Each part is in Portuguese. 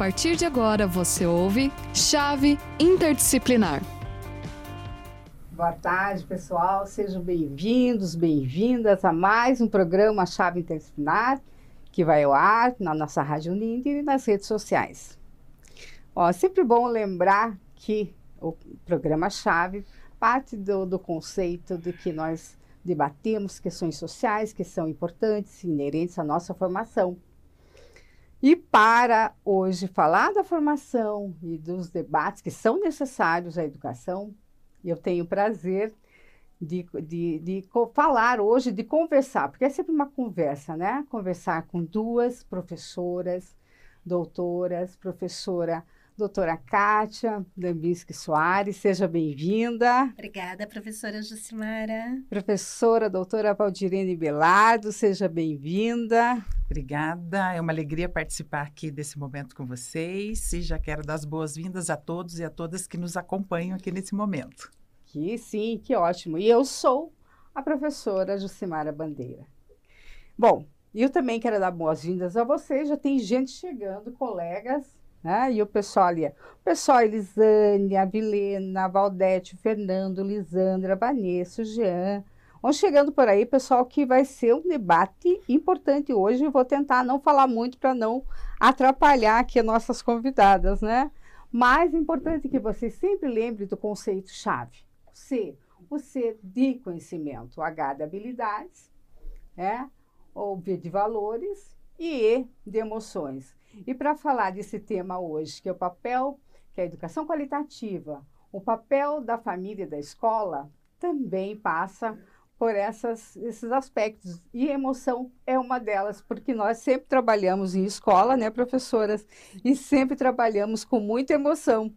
partir de agora você ouve Chave Interdisciplinar. Boa tarde, pessoal. Sejam bem-vindos, bem-vindas a mais um programa Chave Interdisciplinar que vai ao ar na nossa Rádio Uninter e nas redes sociais. Ó, é sempre bom lembrar que o programa-chave parte do, do conceito de que nós debatemos questões sociais que são importantes, inerentes à nossa formação. E para hoje falar da formação e dos debates que são necessários à educação, eu tenho o prazer de, de, de falar hoje, de conversar, porque é sempre uma conversa, né? Conversar com duas professoras, doutoras, professora doutora Kátia Dambinski Soares, seja bem-vinda. Obrigada, professora Jucimara. Professora doutora Valdirene Belardo, seja bem-vinda. Obrigada, é uma alegria participar aqui desse momento com vocês e já quero dar as boas-vindas a todos e a todas que nos acompanham aqui nesse momento. Que sim, que ótimo. E eu sou a professora Jucimara Bandeira. Bom, eu também quero dar boas-vindas a vocês, já tem gente chegando, colegas né? E o pessoal ali, o pessoal Elisane, a Vilena, Valdete, Fernando, Lisandra, Vanessa, Jean. Vão chegando por aí, pessoal, que vai ser um debate importante hoje. Eu vou tentar não falar muito para não atrapalhar aqui as nossas convidadas, né? Mais importante que vocês sempre lembrem do conceito-chave. C, o C de conhecimento, H de habilidades, né? o V de valores e E de emoções. E para falar desse tema hoje, que é o papel, que é a educação qualitativa, o papel da família e da escola, também passa por essas, esses aspectos. E emoção é uma delas, porque nós sempre trabalhamos em escola, né, professoras? E sempre trabalhamos com muita emoção,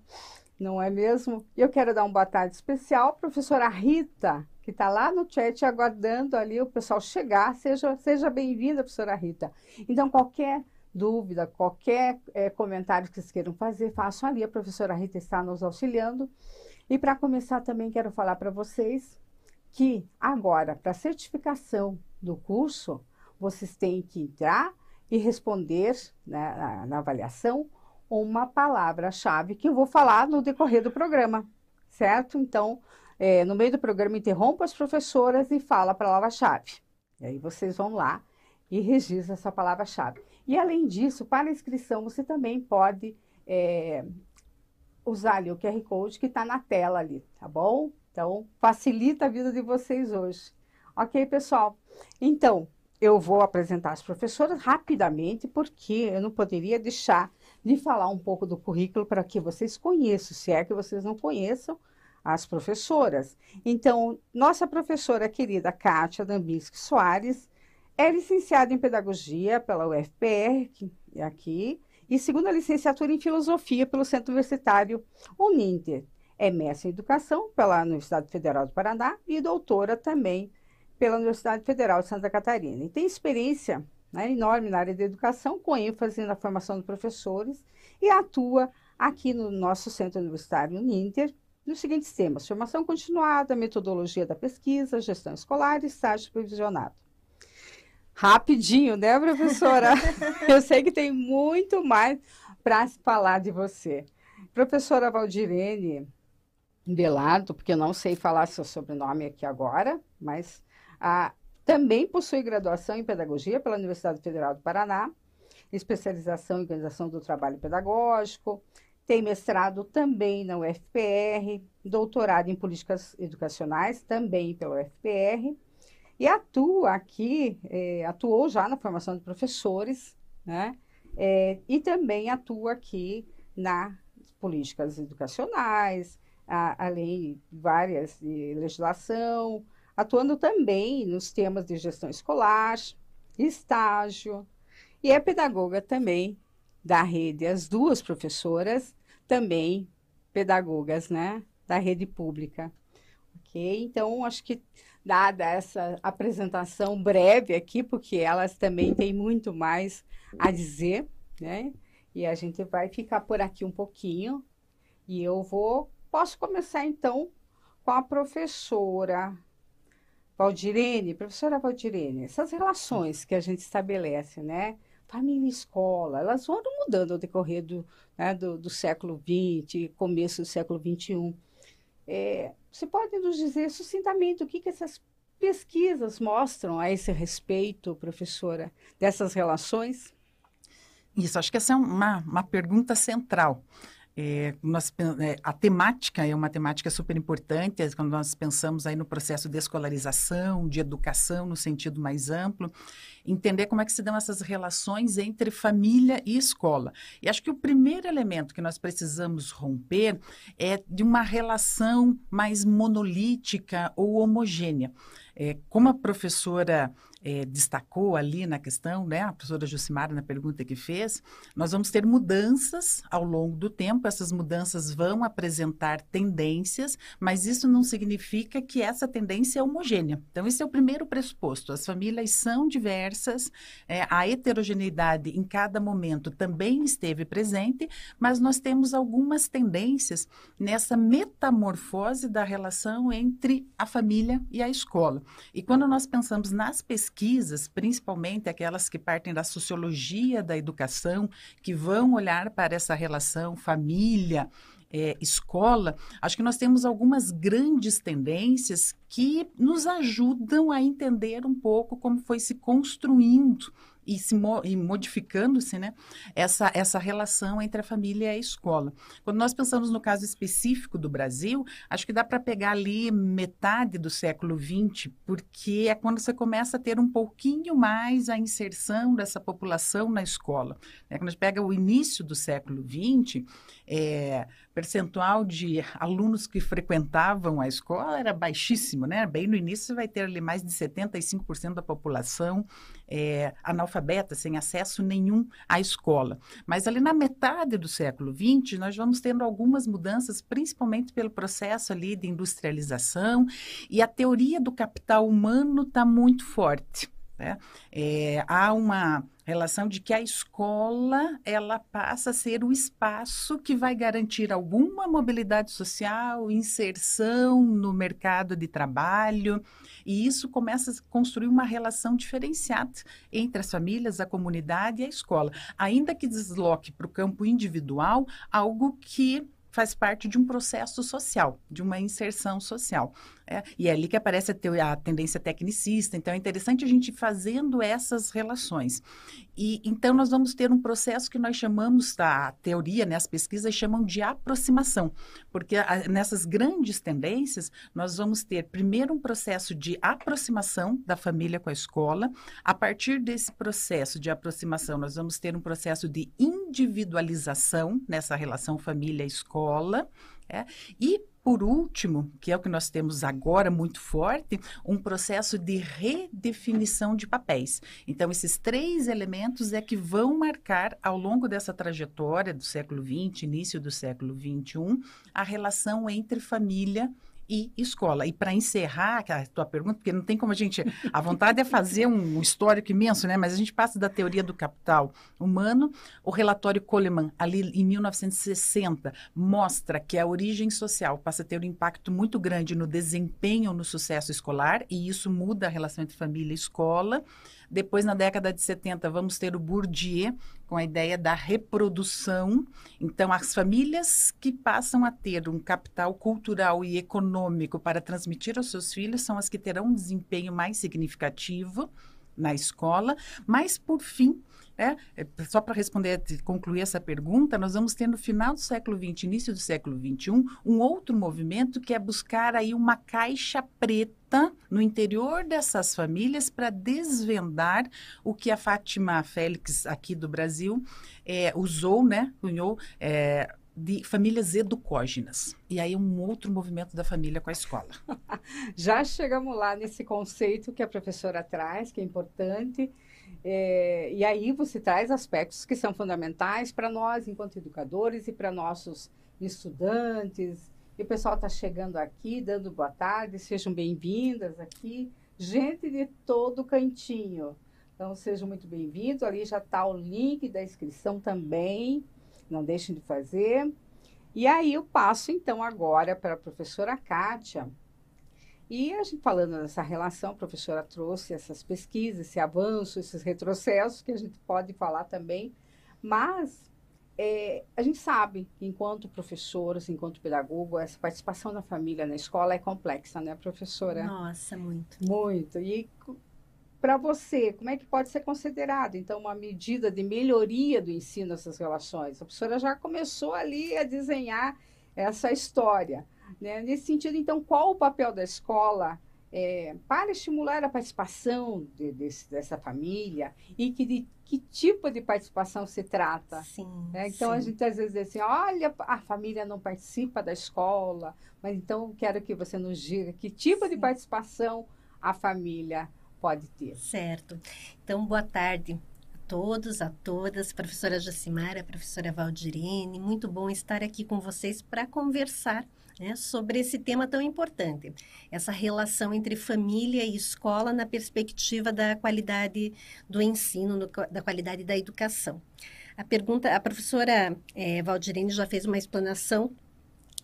não é mesmo? E eu quero dar um boa tarde especial à professora Rita, que está lá no chat aguardando ali o pessoal chegar. Seja, seja bem-vinda, professora Rita. Então, qualquer dúvida, qualquer é, comentário que vocês queiram fazer, façam ali. A professora Rita está nos auxiliando. E para começar também quero falar para vocês que agora, para certificação do curso, vocês têm que entrar e responder né, na, na avaliação uma palavra-chave que eu vou falar no decorrer do programa, certo? Então, é, no meio do programa, interrompa as professoras e fala a palavra-chave. E aí vocês vão lá e registram essa palavra-chave. E além disso, para inscrição, você também pode é, usar ali o QR Code que está na tela ali, tá bom? Então, facilita a vida de vocês hoje. Ok, pessoal? Então, eu vou apresentar as professoras rapidamente, porque eu não poderia deixar de falar um pouco do currículo para que vocês conheçam, se é que vocês não conheçam, as professoras. Então, nossa professora querida Kátia Dambinski Soares, é licenciada em Pedagogia pela UFPR, é aqui, e segunda licenciatura em Filosofia pelo Centro Universitário Uninter. É mestre em Educação pela Universidade Federal do Paraná e doutora também pela Universidade Federal de Santa Catarina. E tem experiência né, enorme na área da educação, com ênfase na formação de professores, e atua aqui no nosso Centro Universitário Uninter nos seguintes temas: formação continuada, metodologia da pesquisa, gestão escolar e estágio supervisionado. Rapidinho, né, professora? Eu sei que tem muito mais para se falar de você. Professora Valdirene Belardo, porque eu não sei falar seu sobrenome aqui agora, mas ah, também possui graduação em Pedagogia pela Universidade Federal do Paraná, especialização em Organização do Trabalho Pedagógico, tem mestrado também na UFPR, doutorado em Políticas Educacionais também pela UFPR, e atua aqui, é, atuou já na formação de professores, né? É, e também atua aqui nas políticas educacionais, a, além de várias de legislação, atuando também nos temas de gestão escolar, estágio, e é pedagoga também da rede, as duas professoras também pedagogas, né, da rede pública. Ok? Então, acho que dada essa apresentação breve aqui, porque elas também têm muito mais a dizer, né? E a gente vai ficar por aqui um pouquinho. E eu vou. Posso começar então com a professora Valdirene. Professora Valdirene, essas relações que a gente estabelece, né? família e escola, elas foram mudando ao decorrer do, né, do, do, século XX, começo do século XXI. É, você pode nos dizer sucintamente o que, que essas pesquisas mostram a esse respeito, professora, dessas relações? Isso, acho que essa é uma, uma pergunta central. É, nós, é, a temática é uma temática super importante, é quando nós pensamos aí no processo de escolarização, de educação no sentido mais amplo, entender como é que se dão essas relações entre família e escola. E acho que o primeiro elemento que nós precisamos romper é de uma relação mais monolítica ou homogênea. É, como a professora é, destacou ali na questão, né, a professora Jucimara na pergunta que fez, nós vamos ter mudanças ao longo do tempo, essas mudanças vão apresentar tendências, mas isso não significa que essa tendência é homogênea. Então, esse é o primeiro pressuposto. As famílias são diversas, é, a heterogeneidade em cada momento também esteve presente, mas nós temos algumas tendências nessa metamorfose da relação entre a família e a escola. E quando nós pensamos nas pesquisas, principalmente aquelas que partem da sociologia da educação, que vão olhar para essa relação família, é, escola, acho que nós temos algumas grandes tendências que nos ajudam a entender um pouco como foi se construindo e, se, e modificando-se né, essa, essa relação entre a família e a escola. Quando nós pensamos no caso específico do Brasil, acho que dá para pegar ali metade do século XX, porque é quando você começa a ter um pouquinho mais a inserção dessa população na escola. Né? Quando a gente pega o início do século XX, é, percentual de alunos que frequentavam a escola era baixíssimo, né? Bem no início vai ter ali mais de 75% da população é, analfabeta, sem acesso nenhum à escola. Mas ali na metade do século XX, nós vamos tendo algumas mudanças, principalmente pelo processo ali de industrialização, e a teoria do capital humano está muito forte. Né? É, há uma relação de que a escola ela passa a ser o espaço que vai garantir alguma mobilidade social, inserção no mercado de trabalho, e isso começa a construir uma relação diferenciada entre as famílias, a comunidade e a escola, ainda que desloque para o campo individual algo que faz parte de um processo social, de uma inserção social. É, e é ali que aparece a, a, tendência tecnicista. Então, é interessante a gente ir fazendo essas relações. E então nós vamos ter um processo que nós chamamos, a teoria, né, as pesquisas chamam de aproximação, porque a, nessas grandes tendências nós vamos ter primeiro um processo de aproximação da família com a escola. A partir desse processo de aproximação, nós vamos ter um processo de individualização nessa relação família-escola. É, e por último, que é o que nós temos agora muito forte, um processo de redefinição de papéis. Então, esses três elementos é que vão marcar, ao longo dessa trajetória do século XX, início do século XXI, a relação entre família e escola. E para encerrar a tua pergunta, porque não tem como a gente. A vontade é fazer um histórico imenso, né? Mas a gente passa da teoria do capital humano. O relatório Coleman, ali em 1960, mostra que a origem social passa a ter um impacto muito grande no desempenho no sucesso escolar, e isso muda a relação entre família e escola. Depois, na década de 70, vamos ter o Bourdieu, com a ideia da reprodução. Então, as famílias que passam a ter um capital cultural e econômico para transmitir aos seus filhos são as que terão um desempenho mais significativo na escola. Mas, por fim, é, é, só para responder, concluir essa pergunta, nós vamos ter no final do século XX, início do século XXI, um outro movimento que é buscar aí uma caixa preta no interior dessas famílias para desvendar o que a Fátima Félix aqui do Brasil é, usou, né, cunhou, é, de famílias educógenas. E aí um outro movimento da família com a escola. Já chegamos lá nesse conceito que a professora traz, que é importante, é, e aí você traz aspectos que são fundamentais para nós, enquanto educadores, e para nossos estudantes. E o pessoal está chegando aqui, dando boa tarde, sejam bem-vindas aqui. Gente de todo cantinho. Então, sejam muito bem-vindos. Ali já está o link da inscrição também. Não deixem de fazer. E aí eu passo, então, agora para a professora Kátia E a gente falando dessa relação, a professora trouxe essas pesquisas, esse avanço, esses retrocessos que a gente pode falar também, mas é, a gente sabe enquanto professores, enquanto pedagogo, essa participação da família na escola é complexa, né, professora? Nossa, muito. Muito. E para você, como é que pode ser considerado, então, uma medida de melhoria do ensino dessas relações? A professora já começou ali a desenhar essa história. Né? Nesse sentido, então, qual o papel da escola é, para estimular a participação de, de, dessa família e que, de que tipo de participação se trata? Sim, né? Então, sim. a gente às vezes diz assim, olha, a família não participa da escola, mas então quero que você nos diga que tipo sim. de participação a família pode ter. Certo. Então, boa tarde a todos, a todas, professora Jacimara, professora Valdirene, muito bom estar aqui com vocês para conversar né, sobre esse tema tão importante, essa relação entre família e escola na perspectiva da qualidade do ensino, no, da qualidade da educação. A pergunta, a professora é, Valdirene já fez uma explanação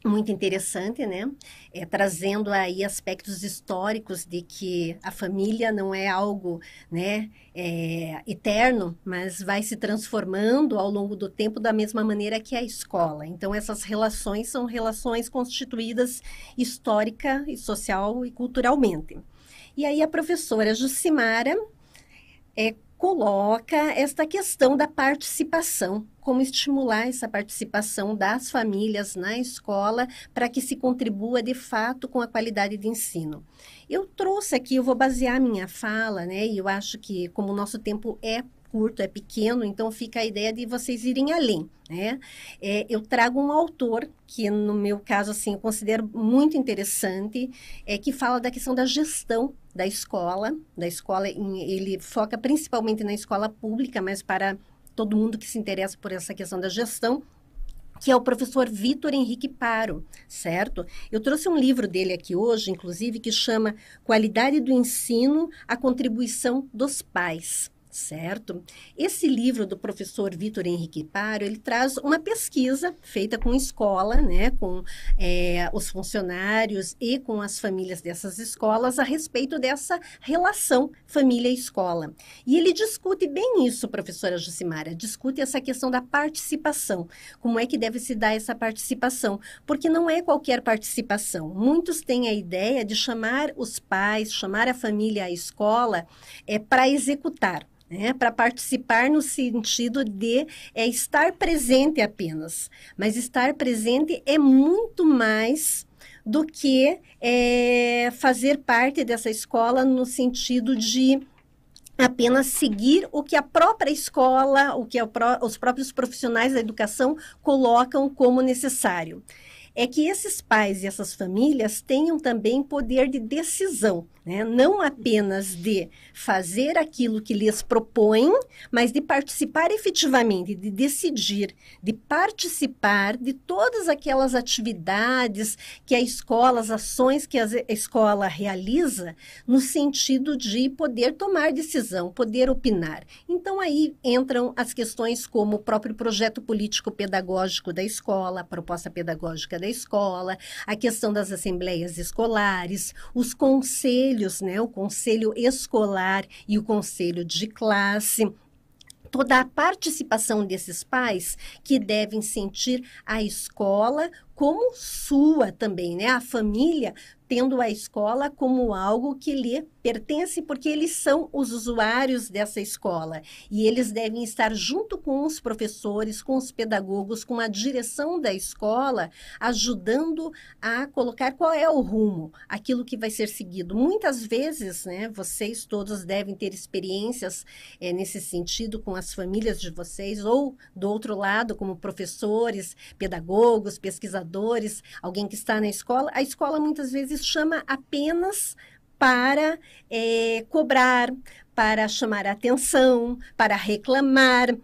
muito interessante, né? É, trazendo aí aspectos históricos de que a família não é algo, né, é, eterno, mas vai se transformando ao longo do tempo da mesma maneira que a escola. Então essas relações são relações constituídas histórica e social e culturalmente. E aí a professora Jucimara é, coloca esta questão da participação, como estimular essa participação das famílias na escola para que se contribua de fato com a qualidade de ensino. Eu trouxe aqui, eu vou basear minha fala, né? E eu acho que como o nosso tempo é curto, é pequeno, então fica a ideia de vocês irem além, né? É, eu trago um autor que, no meu caso, assim, eu considero muito interessante, é, que fala da questão da gestão da escola, da escola, ele foca principalmente na escola pública, mas para todo mundo que se interessa por essa questão da gestão, que é o professor Vitor Henrique Paro, certo? Eu trouxe um livro dele aqui hoje, inclusive, que chama Qualidade do Ensino, a Contribuição dos Pais certo? Esse livro do professor Vitor Henrique Paro, ele traz uma pesquisa feita com escola, né, com é, os funcionários e com as famílias dessas escolas a respeito dessa relação família-escola. E ele discute bem isso, professora Jucimara, discute essa questão da participação, como é que deve se dar essa participação, porque não é qualquer participação. Muitos têm a ideia de chamar os pais, chamar a família à escola é, para executar né, para participar no sentido de é, estar presente apenas. Mas estar presente é muito mais do que é, fazer parte dessa escola no sentido de apenas seguir o que a própria escola, o que os próprios profissionais da educação colocam como necessário. É que esses pais e essas famílias tenham também poder de decisão né? não apenas de fazer aquilo que lhes propõem, mas de participar efetivamente, de decidir, de participar de todas aquelas atividades que a escola, as ações que a escola realiza, no sentido de poder tomar decisão, poder opinar. Então, aí entram as questões como o próprio projeto político-pedagógico da escola, a proposta pedagógica da escola, a questão das assembleias escolares, os conselhos conselhos, né? O conselho escolar e o conselho de classe toda a participação desses pais que devem sentir a escola como sua também, né? A família tendo a escola como algo que lhe pertence, porque eles são os usuários dessa escola e eles devem estar junto com os professores, com os pedagogos, com a direção da escola, ajudando a colocar qual é o rumo, aquilo que vai ser seguido. Muitas vezes, né, vocês todos devem ter experiências é, nesse sentido com as famílias de vocês, ou do outro lado, como professores, pedagogos, pesquisadores, alguém que está na escola. A escola muitas vezes chama apenas para é, cobrar, para chamar atenção, para reclamar.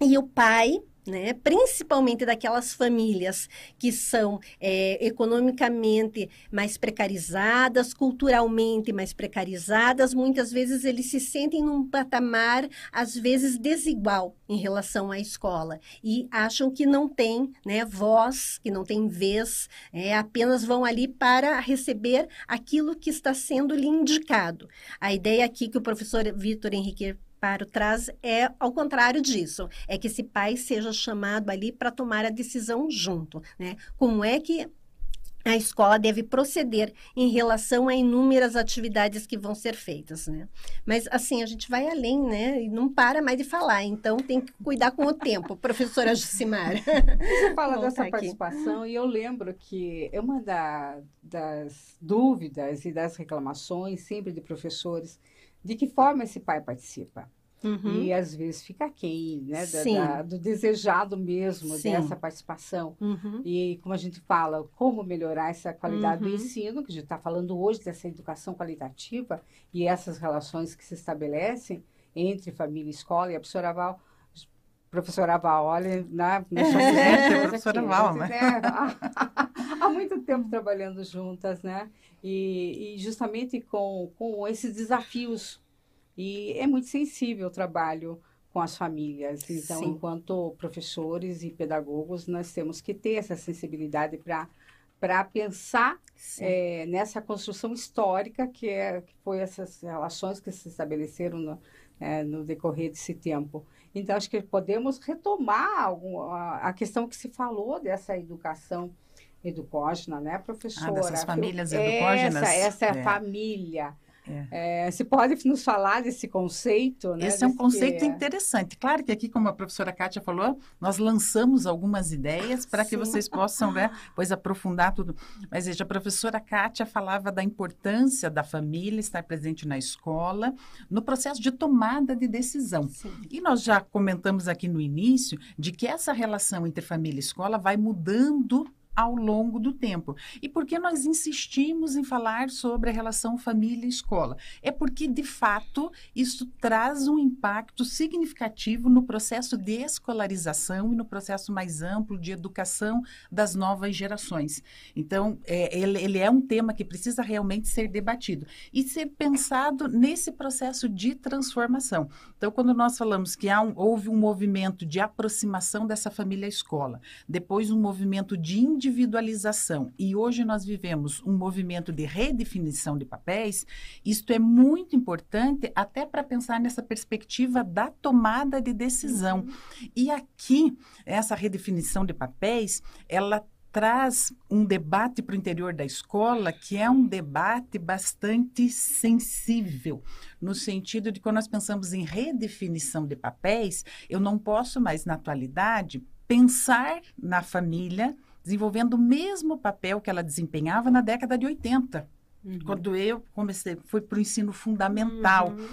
E o pai né? principalmente daquelas famílias que são é, economicamente mais precarizadas, culturalmente mais precarizadas, muitas vezes eles se sentem num patamar, às vezes, desigual em relação à escola e acham que não tem né, voz, que não tem vez, é, apenas vão ali para receber aquilo que está sendo lhe indicado. A ideia aqui que o professor Vitor Henrique para traz é ao contrário disso, é que esse pai seja chamado ali para tomar a decisão junto, né? Como é que a escola deve proceder em relação a inúmeras atividades que vão ser feitas, né? Mas assim, a gente vai além, né? E não para mais de falar, então tem que cuidar com o tempo, professora Jucimar. Você fala dessa participação aqui. e eu lembro que é uma da, das dúvidas e das reclamações sempre de professores de que forma esse pai participa. Uhum. E às vezes fica aquém, né? Da, da, do desejado mesmo Sim. dessa participação. Uhum. E como a gente fala, como melhorar essa qualidade uhum. do ensino, que a gente está falando hoje dessa educação qualitativa e essas relações que se estabelecem entre família e escola. E a professora Val, professora Val, olha, na é, professora Val, né? né? há muito tempo trabalhando juntas, né? E, e justamente com, com esses desafios e é muito sensível o trabalho com as famílias. Então, Sim. enquanto professores e pedagogos, nós temos que ter essa sensibilidade para para pensar é, nessa construção histórica que, é, que foi essas relações que se estabeleceram no, é, no decorrer desse tempo. Então, acho que podemos retomar algum, a, a, questão que se falou dessa educação educógena, né, professora? Ah, dessas famílias educógenas. Essa, essa é. família é. É, você pode nos falar desse conceito? Né? Esse é um conceito que... interessante. Claro que aqui, como a professora Kátia falou, nós lançamos algumas ideias para que vocês possam, né, pois aprofundar tudo. Mas veja, a professora Kátia falava da importância da família estar presente na escola, no processo de tomada de decisão. Sim. E nós já comentamos aqui no início de que essa relação entre família e escola vai mudando ao longo do tempo. E por que nós insistimos em falar sobre a relação família-escola? É porque, de fato, isso traz um impacto significativo no processo de escolarização e no processo mais amplo de educação das novas gerações. Então, é, ele, ele é um tema que precisa realmente ser debatido e ser pensado nesse processo de transformação. Então, quando nós falamos que um, houve um movimento de aproximação dessa família-escola, depois um movimento de individualização, individualização e hoje nós vivemos um movimento de redefinição de papéis, isto é muito importante até para pensar nessa perspectiva da tomada de decisão. Uhum. E aqui, essa redefinição de papéis, ela traz um debate para o interior da escola que é um debate bastante sensível, no sentido de quando nós pensamos em redefinição de papéis, eu não posso mais, na atualidade, pensar na família desenvolvendo o mesmo papel que ela desempenhava na década de 80. Uhum. Quando eu comecei, foi para o ensino fundamental. Uhum.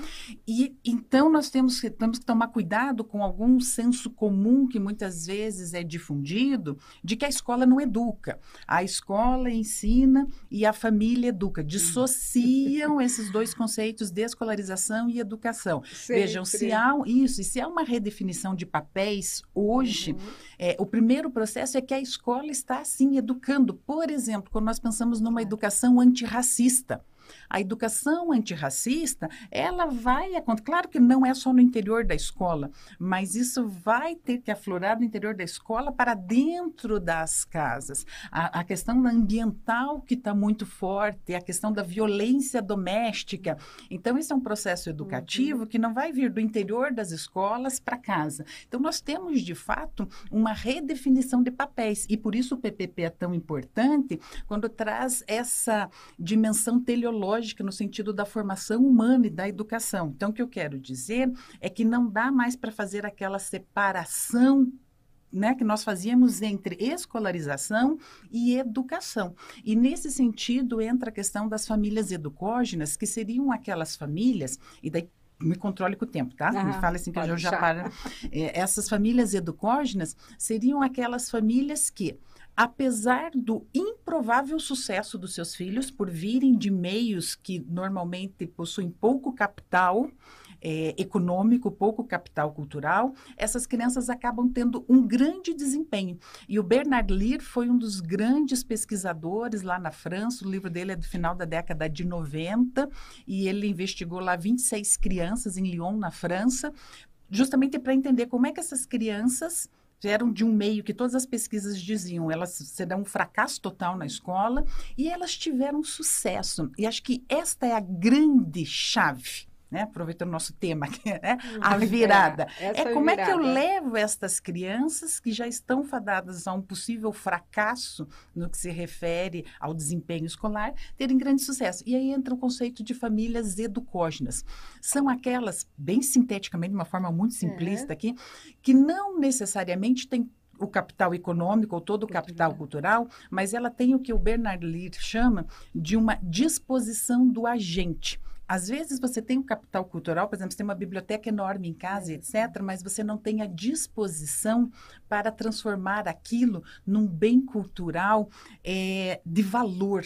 E então nós temos que, temos que tomar cuidado com algum senso comum que muitas vezes é difundido de que a escola não educa. A escola ensina e a família educa. Dissociam esses dois conceitos de escolarização e educação. Sempre. Vejam, se há isso, e se há uma redefinição de papéis hoje, uhum. é, o primeiro processo é que a escola está, sim, educando. Por exemplo, quando nós pensamos numa educação antirracista, racista. A educação antirracista, ela vai acontecer. Claro que não é só no interior da escola, mas isso vai ter que aflorar do interior da escola para dentro das casas. A, a questão ambiental que está muito forte, a questão da violência doméstica. Então, esse é um processo educativo uhum. que não vai vir do interior das escolas para casa. Então, nós temos, de fato, uma redefinição de papéis. E por isso o PPP é tão importante quando traz essa dimensão teleológica ideológica no sentido da formação humana e da educação. Então, o que eu quero dizer é que não dá mais para fazer aquela separação né, que nós fazíamos entre escolarização e educação. E nesse sentido entra a questão das famílias educógenas, que seriam aquelas famílias, e daí me controle com o tempo, tá? me fala assim que eu já paro. É, essas famílias educógenas seriam aquelas famílias que apesar do improvável sucesso dos seus filhos por virem de meios que normalmente possuem pouco capital, é, econômico, pouco capital cultural, essas crianças acabam tendo um grande desempenho. E o Bernard Lear foi um dos grandes pesquisadores lá na França, o livro dele é do final da década de 90, e ele investigou lá 26 crianças em Lyon, na França, justamente para entender como é que essas crianças vieram de um meio que todas as pesquisas diziam, elas serão um fracasso total na escola, e elas tiveram sucesso. E acho que esta é a grande chave né? aproveitando o nosso tema, né? a virada. É, é como virada. é que eu levo estas crianças que já estão fadadas a um possível fracasso no que se refere ao desempenho escolar, terem grande sucesso. E aí entra o conceito de famílias educógenas. São aquelas, bem sinteticamente, de uma forma muito simplista é. aqui, que não necessariamente têm o capital econômico ou todo o capital cultural, mas ela tem o que o Bernard Lee chama de uma disposição do agente. Às vezes você tem um capital cultural, por exemplo, você tem uma biblioteca enorme em casa, é. etc., mas você não tem a disposição para transformar aquilo num bem cultural é, de valor.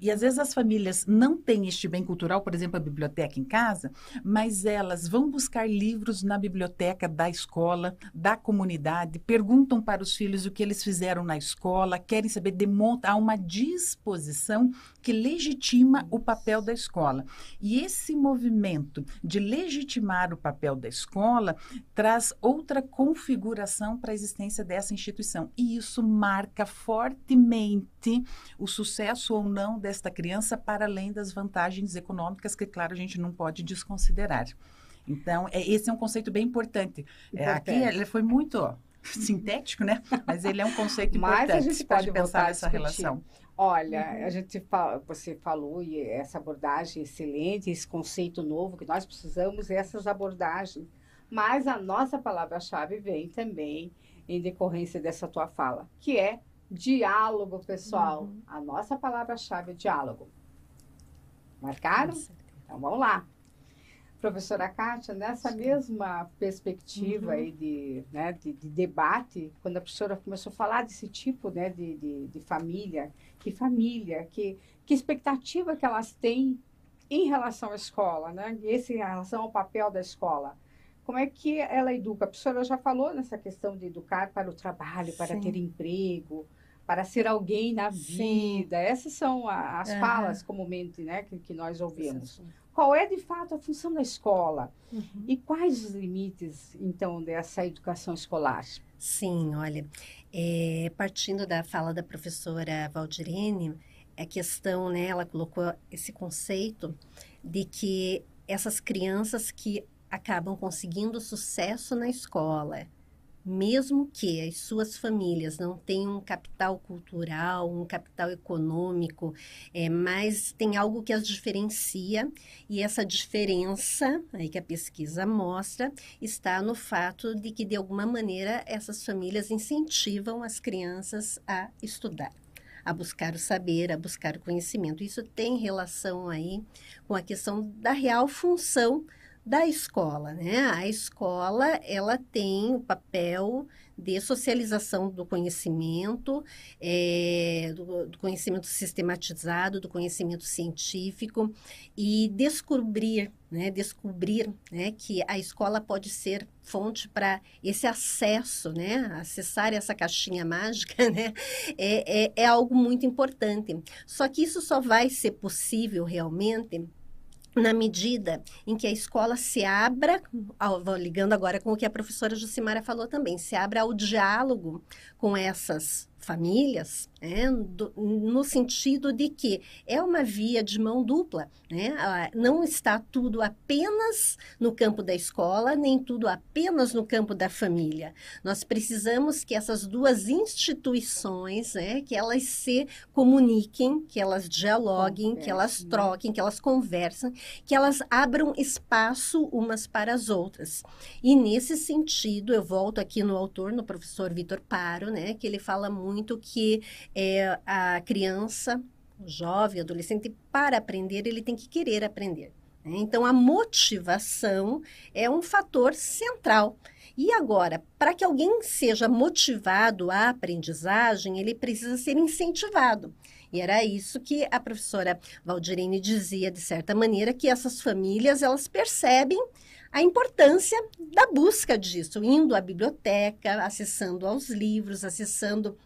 E às vezes as famílias não têm este bem cultural, por exemplo, a biblioteca em casa, mas elas vão buscar livros na biblioteca da escola, da comunidade, perguntam para os filhos o que eles fizeram na escola, querem saber, demonta, há uma disposição que legitima o papel da escola. E esse movimento de legitimar o papel da escola traz outra configuração para a existência dessa instituição. E isso marca fortemente o sucesso ou não desta criança para além das vantagens econômicas que, claro, a gente não pode desconsiderar. Então, é, esse é um conceito bem importante. É, aqui ele foi muito sintético, né? Mas ele é um conceito importante. Mas a gente pode pensar nessa relação. Olha, uhum. a gente fala, você falou e essa abordagem excelente, esse conceito novo que nós precisamos, essas abordagens. Mas a nossa palavra-chave vem também em decorrência dessa tua fala, que é Diálogo, pessoal. Uhum. A nossa palavra-chave é diálogo. Marcaram? Então vamos lá. Professora Kátia, nessa mesma perspectiva uhum. aí de, né, de, de, debate, quando a professora começou a falar desse tipo né, de, de, de família, que família, que, que expectativa que elas têm em relação à escola, né? Esse em relação ao papel da escola. Como é que ela educa? A professora já falou nessa questão de educar para o trabalho, para Sim. ter emprego, para ser alguém na vida. Sim. Essas são a, as uhum. falas comumente né, que, que nós ouvimos. Qual é, de fato, a função da escola? Uhum. E quais os limites, então, dessa educação escolar? Sim, olha, é, partindo da fala da professora Valdirene, a questão, né, ela colocou esse conceito de que essas crianças que acabam conseguindo sucesso na escola, mesmo que as suas famílias não tenham um capital cultural, um capital econômico, é, mas tem algo que as diferencia, e essa diferença, aí que a pesquisa mostra, está no fato de que, de alguma maneira, essas famílias incentivam as crianças a estudar a buscar o saber, a buscar o conhecimento. Isso tem relação aí com a questão da real função da escola, né? A escola, ela tem o papel de socialização do conhecimento, é, do, do, conhecimento sistematizado, do conhecimento científico e descobrir, né, descobrir né, que a escola pode ser fonte para esse acesso, né, acessar essa caixinha mágica, né, é, é, é algo muito importante. Só que isso só vai ser possível realmente na medida em que a escola se abra, ligando agora com o que a professora Jucimara falou também, se abra ao diálogo com essas famílias, né, do, no sentido de que é uma via de mão dupla, né? Não está tudo apenas no campo da escola, nem tudo apenas no campo da família. Nós precisamos que essas duas instituições, né, que elas se comuniquem, que elas dialoguem, que elas né? troquem, que elas conversem, que elas abram espaço umas para as outras. E nesse sentido, eu volto aqui no autor, no professor Vitor Paro, né, que ele fala muito que é, a criança, o jovem, adolescente, para aprender, ele tem que querer aprender. Né? Então, a motivação é um fator central. E agora, para que alguém seja motivado à aprendizagem, ele precisa ser incentivado. E era isso que a professora Valdirene dizia, de certa maneira, que essas famílias, elas percebem a importância da busca disso, indo à biblioteca, acessando aos livros, acessando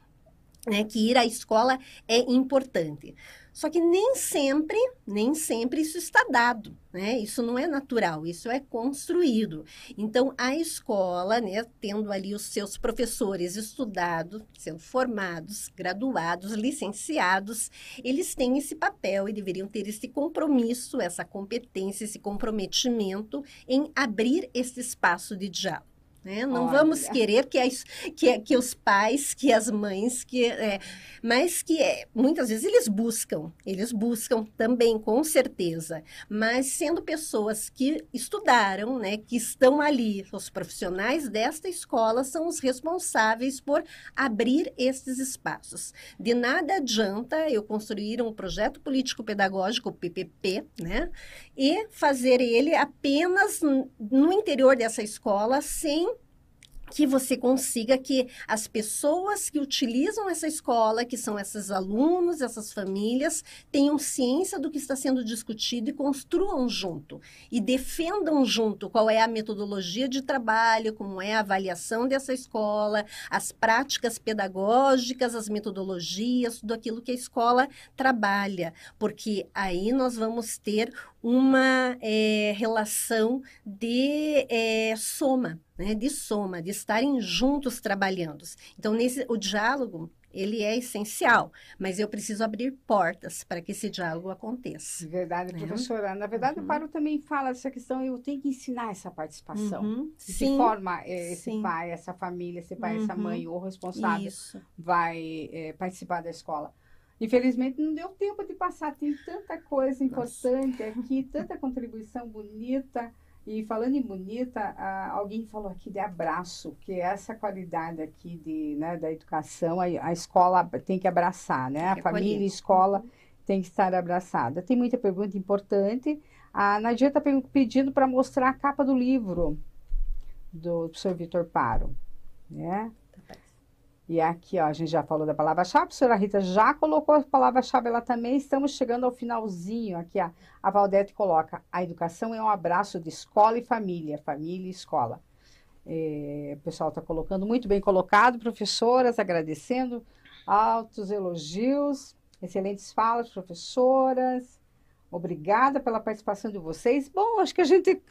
né, que ir à escola é importante. Só que nem sempre, nem sempre isso está dado, né? Isso não é natural, isso é construído. Então, a escola, né, tendo ali os seus professores estudados, sendo formados, graduados, licenciados, eles têm esse papel e deveriam ter esse compromisso, essa competência, esse comprometimento em abrir esse espaço de diálogo. Né? Não Olha. vamos querer que, as, que, que os pais, que as mães, que, é, mas que é, muitas vezes eles buscam, eles buscam também, com certeza, mas sendo pessoas que estudaram, né, que estão ali, os profissionais desta escola são os responsáveis por abrir esses espaços. De nada adianta eu construir um projeto político-pedagógico, PPP, né, e fazer ele apenas no interior dessa escola sem que você consiga que as pessoas que utilizam essa escola, que são esses alunos, essas famílias, tenham ciência do que está sendo discutido e construam junto. E defendam junto qual é a metodologia de trabalho, como é a avaliação dessa escola, as práticas pedagógicas, as metodologias, tudo aquilo que a escola trabalha, porque aí nós vamos ter uma é, relação de é, soma, né? de soma, de estarem juntos trabalhando. Então, nesse, o diálogo, ele é essencial, mas eu preciso abrir portas para que esse diálogo aconteça. Verdade, né? professora. Na verdade, uhum. o Paro também fala dessa questão, eu tenho que ensinar essa participação. Uhum. Se forma é, esse Sim. pai, essa família, esse pai, uhum. essa mãe, o responsável Isso. vai é, participar da escola. Infelizmente não deu tempo de passar, tem tanta coisa importante Nossa. aqui, tanta contribuição bonita. E falando em bonita, alguém falou aqui de abraço, que é essa qualidade aqui de, né, da educação, a, a escola tem que abraçar, né? A família e a escola tem que estar abraçada. Tem muita pergunta importante. A Nadia está pedindo para mostrar a capa do livro do professor Vitor Paro, né? E aqui, ó, a gente já falou da palavra-chave, a professora Rita já colocou a palavra-chave ela também. Estamos chegando ao finalzinho. Aqui, ó, a Valdete coloca: a educação é um abraço de escola e família, família e escola. É, o pessoal está colocando muito bem colocado, professoras, agradecendo, altos elogios, excelentes falas, professoras. Obrigada pela participação de vocês. Bom, acho que a gente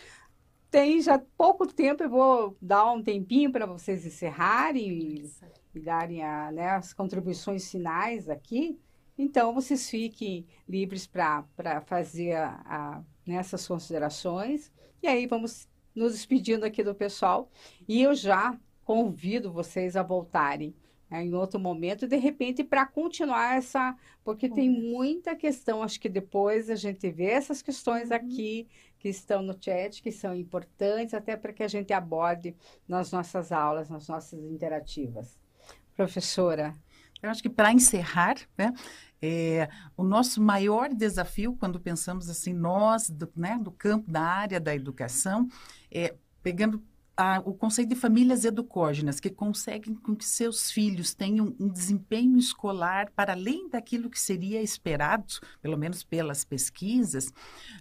tem já pouco tempo, eu vou dar um tempinho para vocês encerrarem e darem a, né, as contribuições finais aqui. Então, vocês fiquem livres para fazer a, a, nessas né, considerações. E aí, vamos nos despedindo aqui do pessoal. E eu já convido vocês a voltarem né, em outro momento, de repente, para continuar essa. Porque tem muita questão, acho que depois a gente vê essas questões uhum. aqui que estão no chat, que são importantes, até para que a gente aborde nas nossas aulas, nas nossas interativas. Professora. Eu acho que para encerrar, né, é, o nosso maior desafio, quando pensamos assim, nós, do, né, do campo, da área da educação, é pegando a, o conceito de famílias educógenas, que conseguem com que seus filhos tenham um desempenho escolar para além daquilo que seria esperado, pelo menos pelas pesquisas.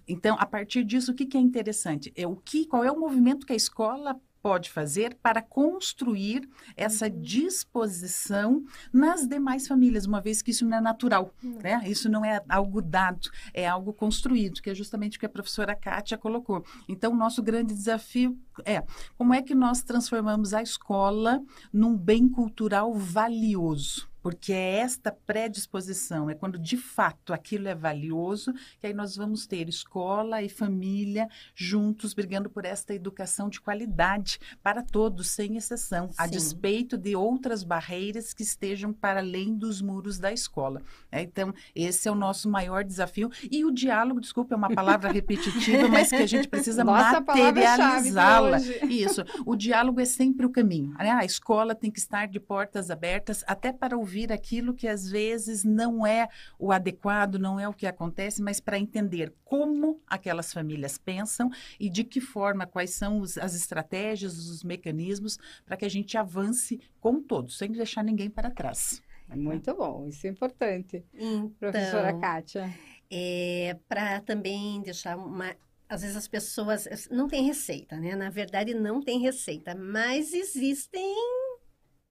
Então, a partir disso, o que, que é interessante? É o que, qual é o movimento que a escola pode fazer para construir essa uhum. disposição nas demais famílias, uma vez que isso não é natural, uhum. né? Isso não é algo dado, é algo construído, que é justamente o que a professora Kátia colocou. Então, o nosso grande desafio é como é que nós transformamos a escola num bem cultural valioso porque é esta predisposição, é quando de fato aquilo é valioso, que aí nós vamos ter escola e família juntos brigando por esta educação de qualidade para todos, sem exceção, Sim. a despeito de outras barreiras que estejam para além dos muros da escola. É, então, esse é o nosso maior desafio. E o diálogo, desculpa, é uma palavra repetitiva, mas que a gente precisa materializá-la. Isso. O diálogo é sempre o caminho. Né? A escola tem que estar de portas abertas até para o ouvir aquilo que às vezes não é o adequado, não é o que acontece, mas para entender como aquelas famílias pensam e de que forma, quais são os, as estratégias, os mecanismos para que a gente avance com todos, sem deixar ninguém para trás. É muito bom, isso é importante. Então, Professora Kátia. É, para também deixar uma às vezes as pessoas não tem receita, né? Na verdade, não tem receita, mas existem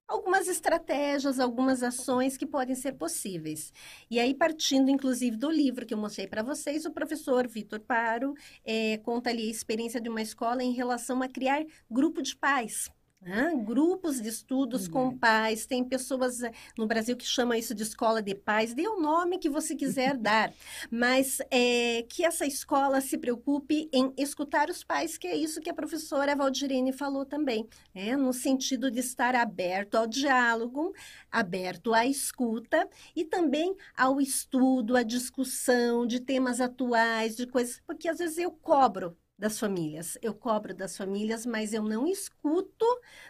algumas estratégias, algumas ações que podem ser possíveis. E aí, partindo inclusive do livro que eu mostrei para vocês, o professor Vitor Paro é, conta ali a experiência de uma escola em relação a criar grupo de pais. Ah, grupos de estudos com uhum. pais, tem pessoas eh, no Brasil que chamam isso de escola de pais, dê o nome que você quiser dar, mas é, que essa escola se preocupe em escutar os pais, que é isso que a professora Valdirene falou também, é, no sentido de estar aberto ao diálogo, aberto à escuta e também ao estudo, à discussão de temas atuais, de coisas, porque às vezes eu cobro das famílias. Eu cobro das famílias, mas eu não escuto,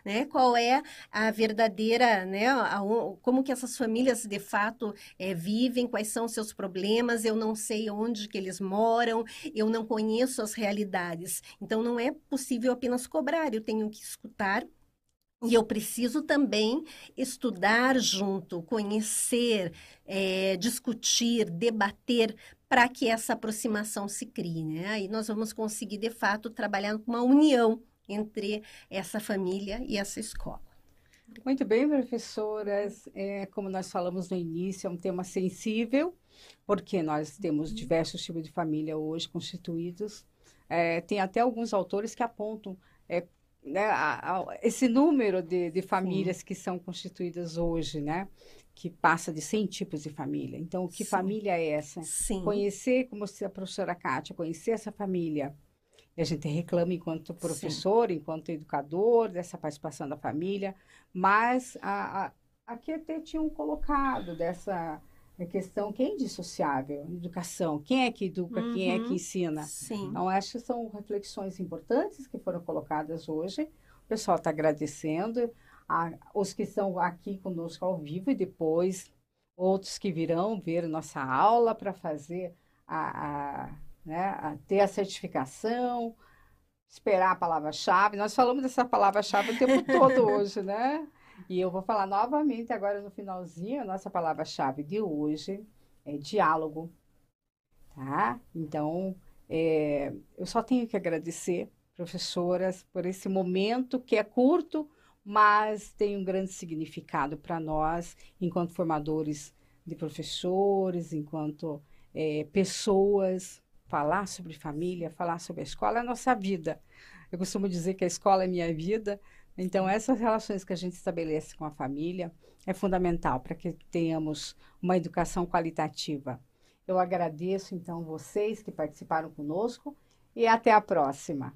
né, qual é a verdadeira, né, a, como que essas famílias de fato é, vivem, quais são seus problemas, eu não sei onde que eles moram, eu não conheço as realidades. Então não é possível apenas cobrar, eu tenho que escutar e eu preciso também estudar junto, conhecer, é, discutir, debater, para que essa aproximação se crie. Né? Aí nós vamos conseguir, de fato, trabalhar com uma união entre essa família e essa escola. Muito bem, professoras. É, como nós falamos no início, é um tema sensível, porque nós temos diversos tipos de família hoje constituídos. É, tem até alguns autores que apontam é, né, a, a, esse número de, de famílias Sim. que são constituídas hoje, né? Que passa de 100 tipos de família. Então, que Sim. família é essa? Sim. Conhecer, como a professora Kátia, conhecer essa família. E a gente reclama enquanto professor, Sim. enquanto educador, dessa participação da família. Mas a, a, aqui até tinham colocado dessa questão quem é indissociável, educação, quem é que educa, uhum. quem é que uhum. ensina. Sim. Então, acho que são reflexões importantes que foram colocadas hoje. O pessoal está agradecendo a, os que estão aqui conosco ao vivo e depois outros que virão ver nossa aula para fazer a, a, né, a ter a certificação, esperar a palavra-chave. Nós falamos dessa palavra-chave o tempo todo hoje, né? E eu vou falar novamente agora no finalzinho, a nossa palavra-chave de hoje é diálogo, tá? Então, é, eu só tenho que agradecer, professoras, por esse momento que é curto, mas tem um grande significado para nós, enquanto formadores de professores, enquanto é, pessoas. Falar sobre família, falar sobre a escola é a nossa vida. Eu costumo dizer que a escola é minha vida, então essas relações que a gente estabelece com a família é fundamental para que tenhamos uma educação qualitativa. Eu agradeço então vocês que participaram conosco e até a próxima.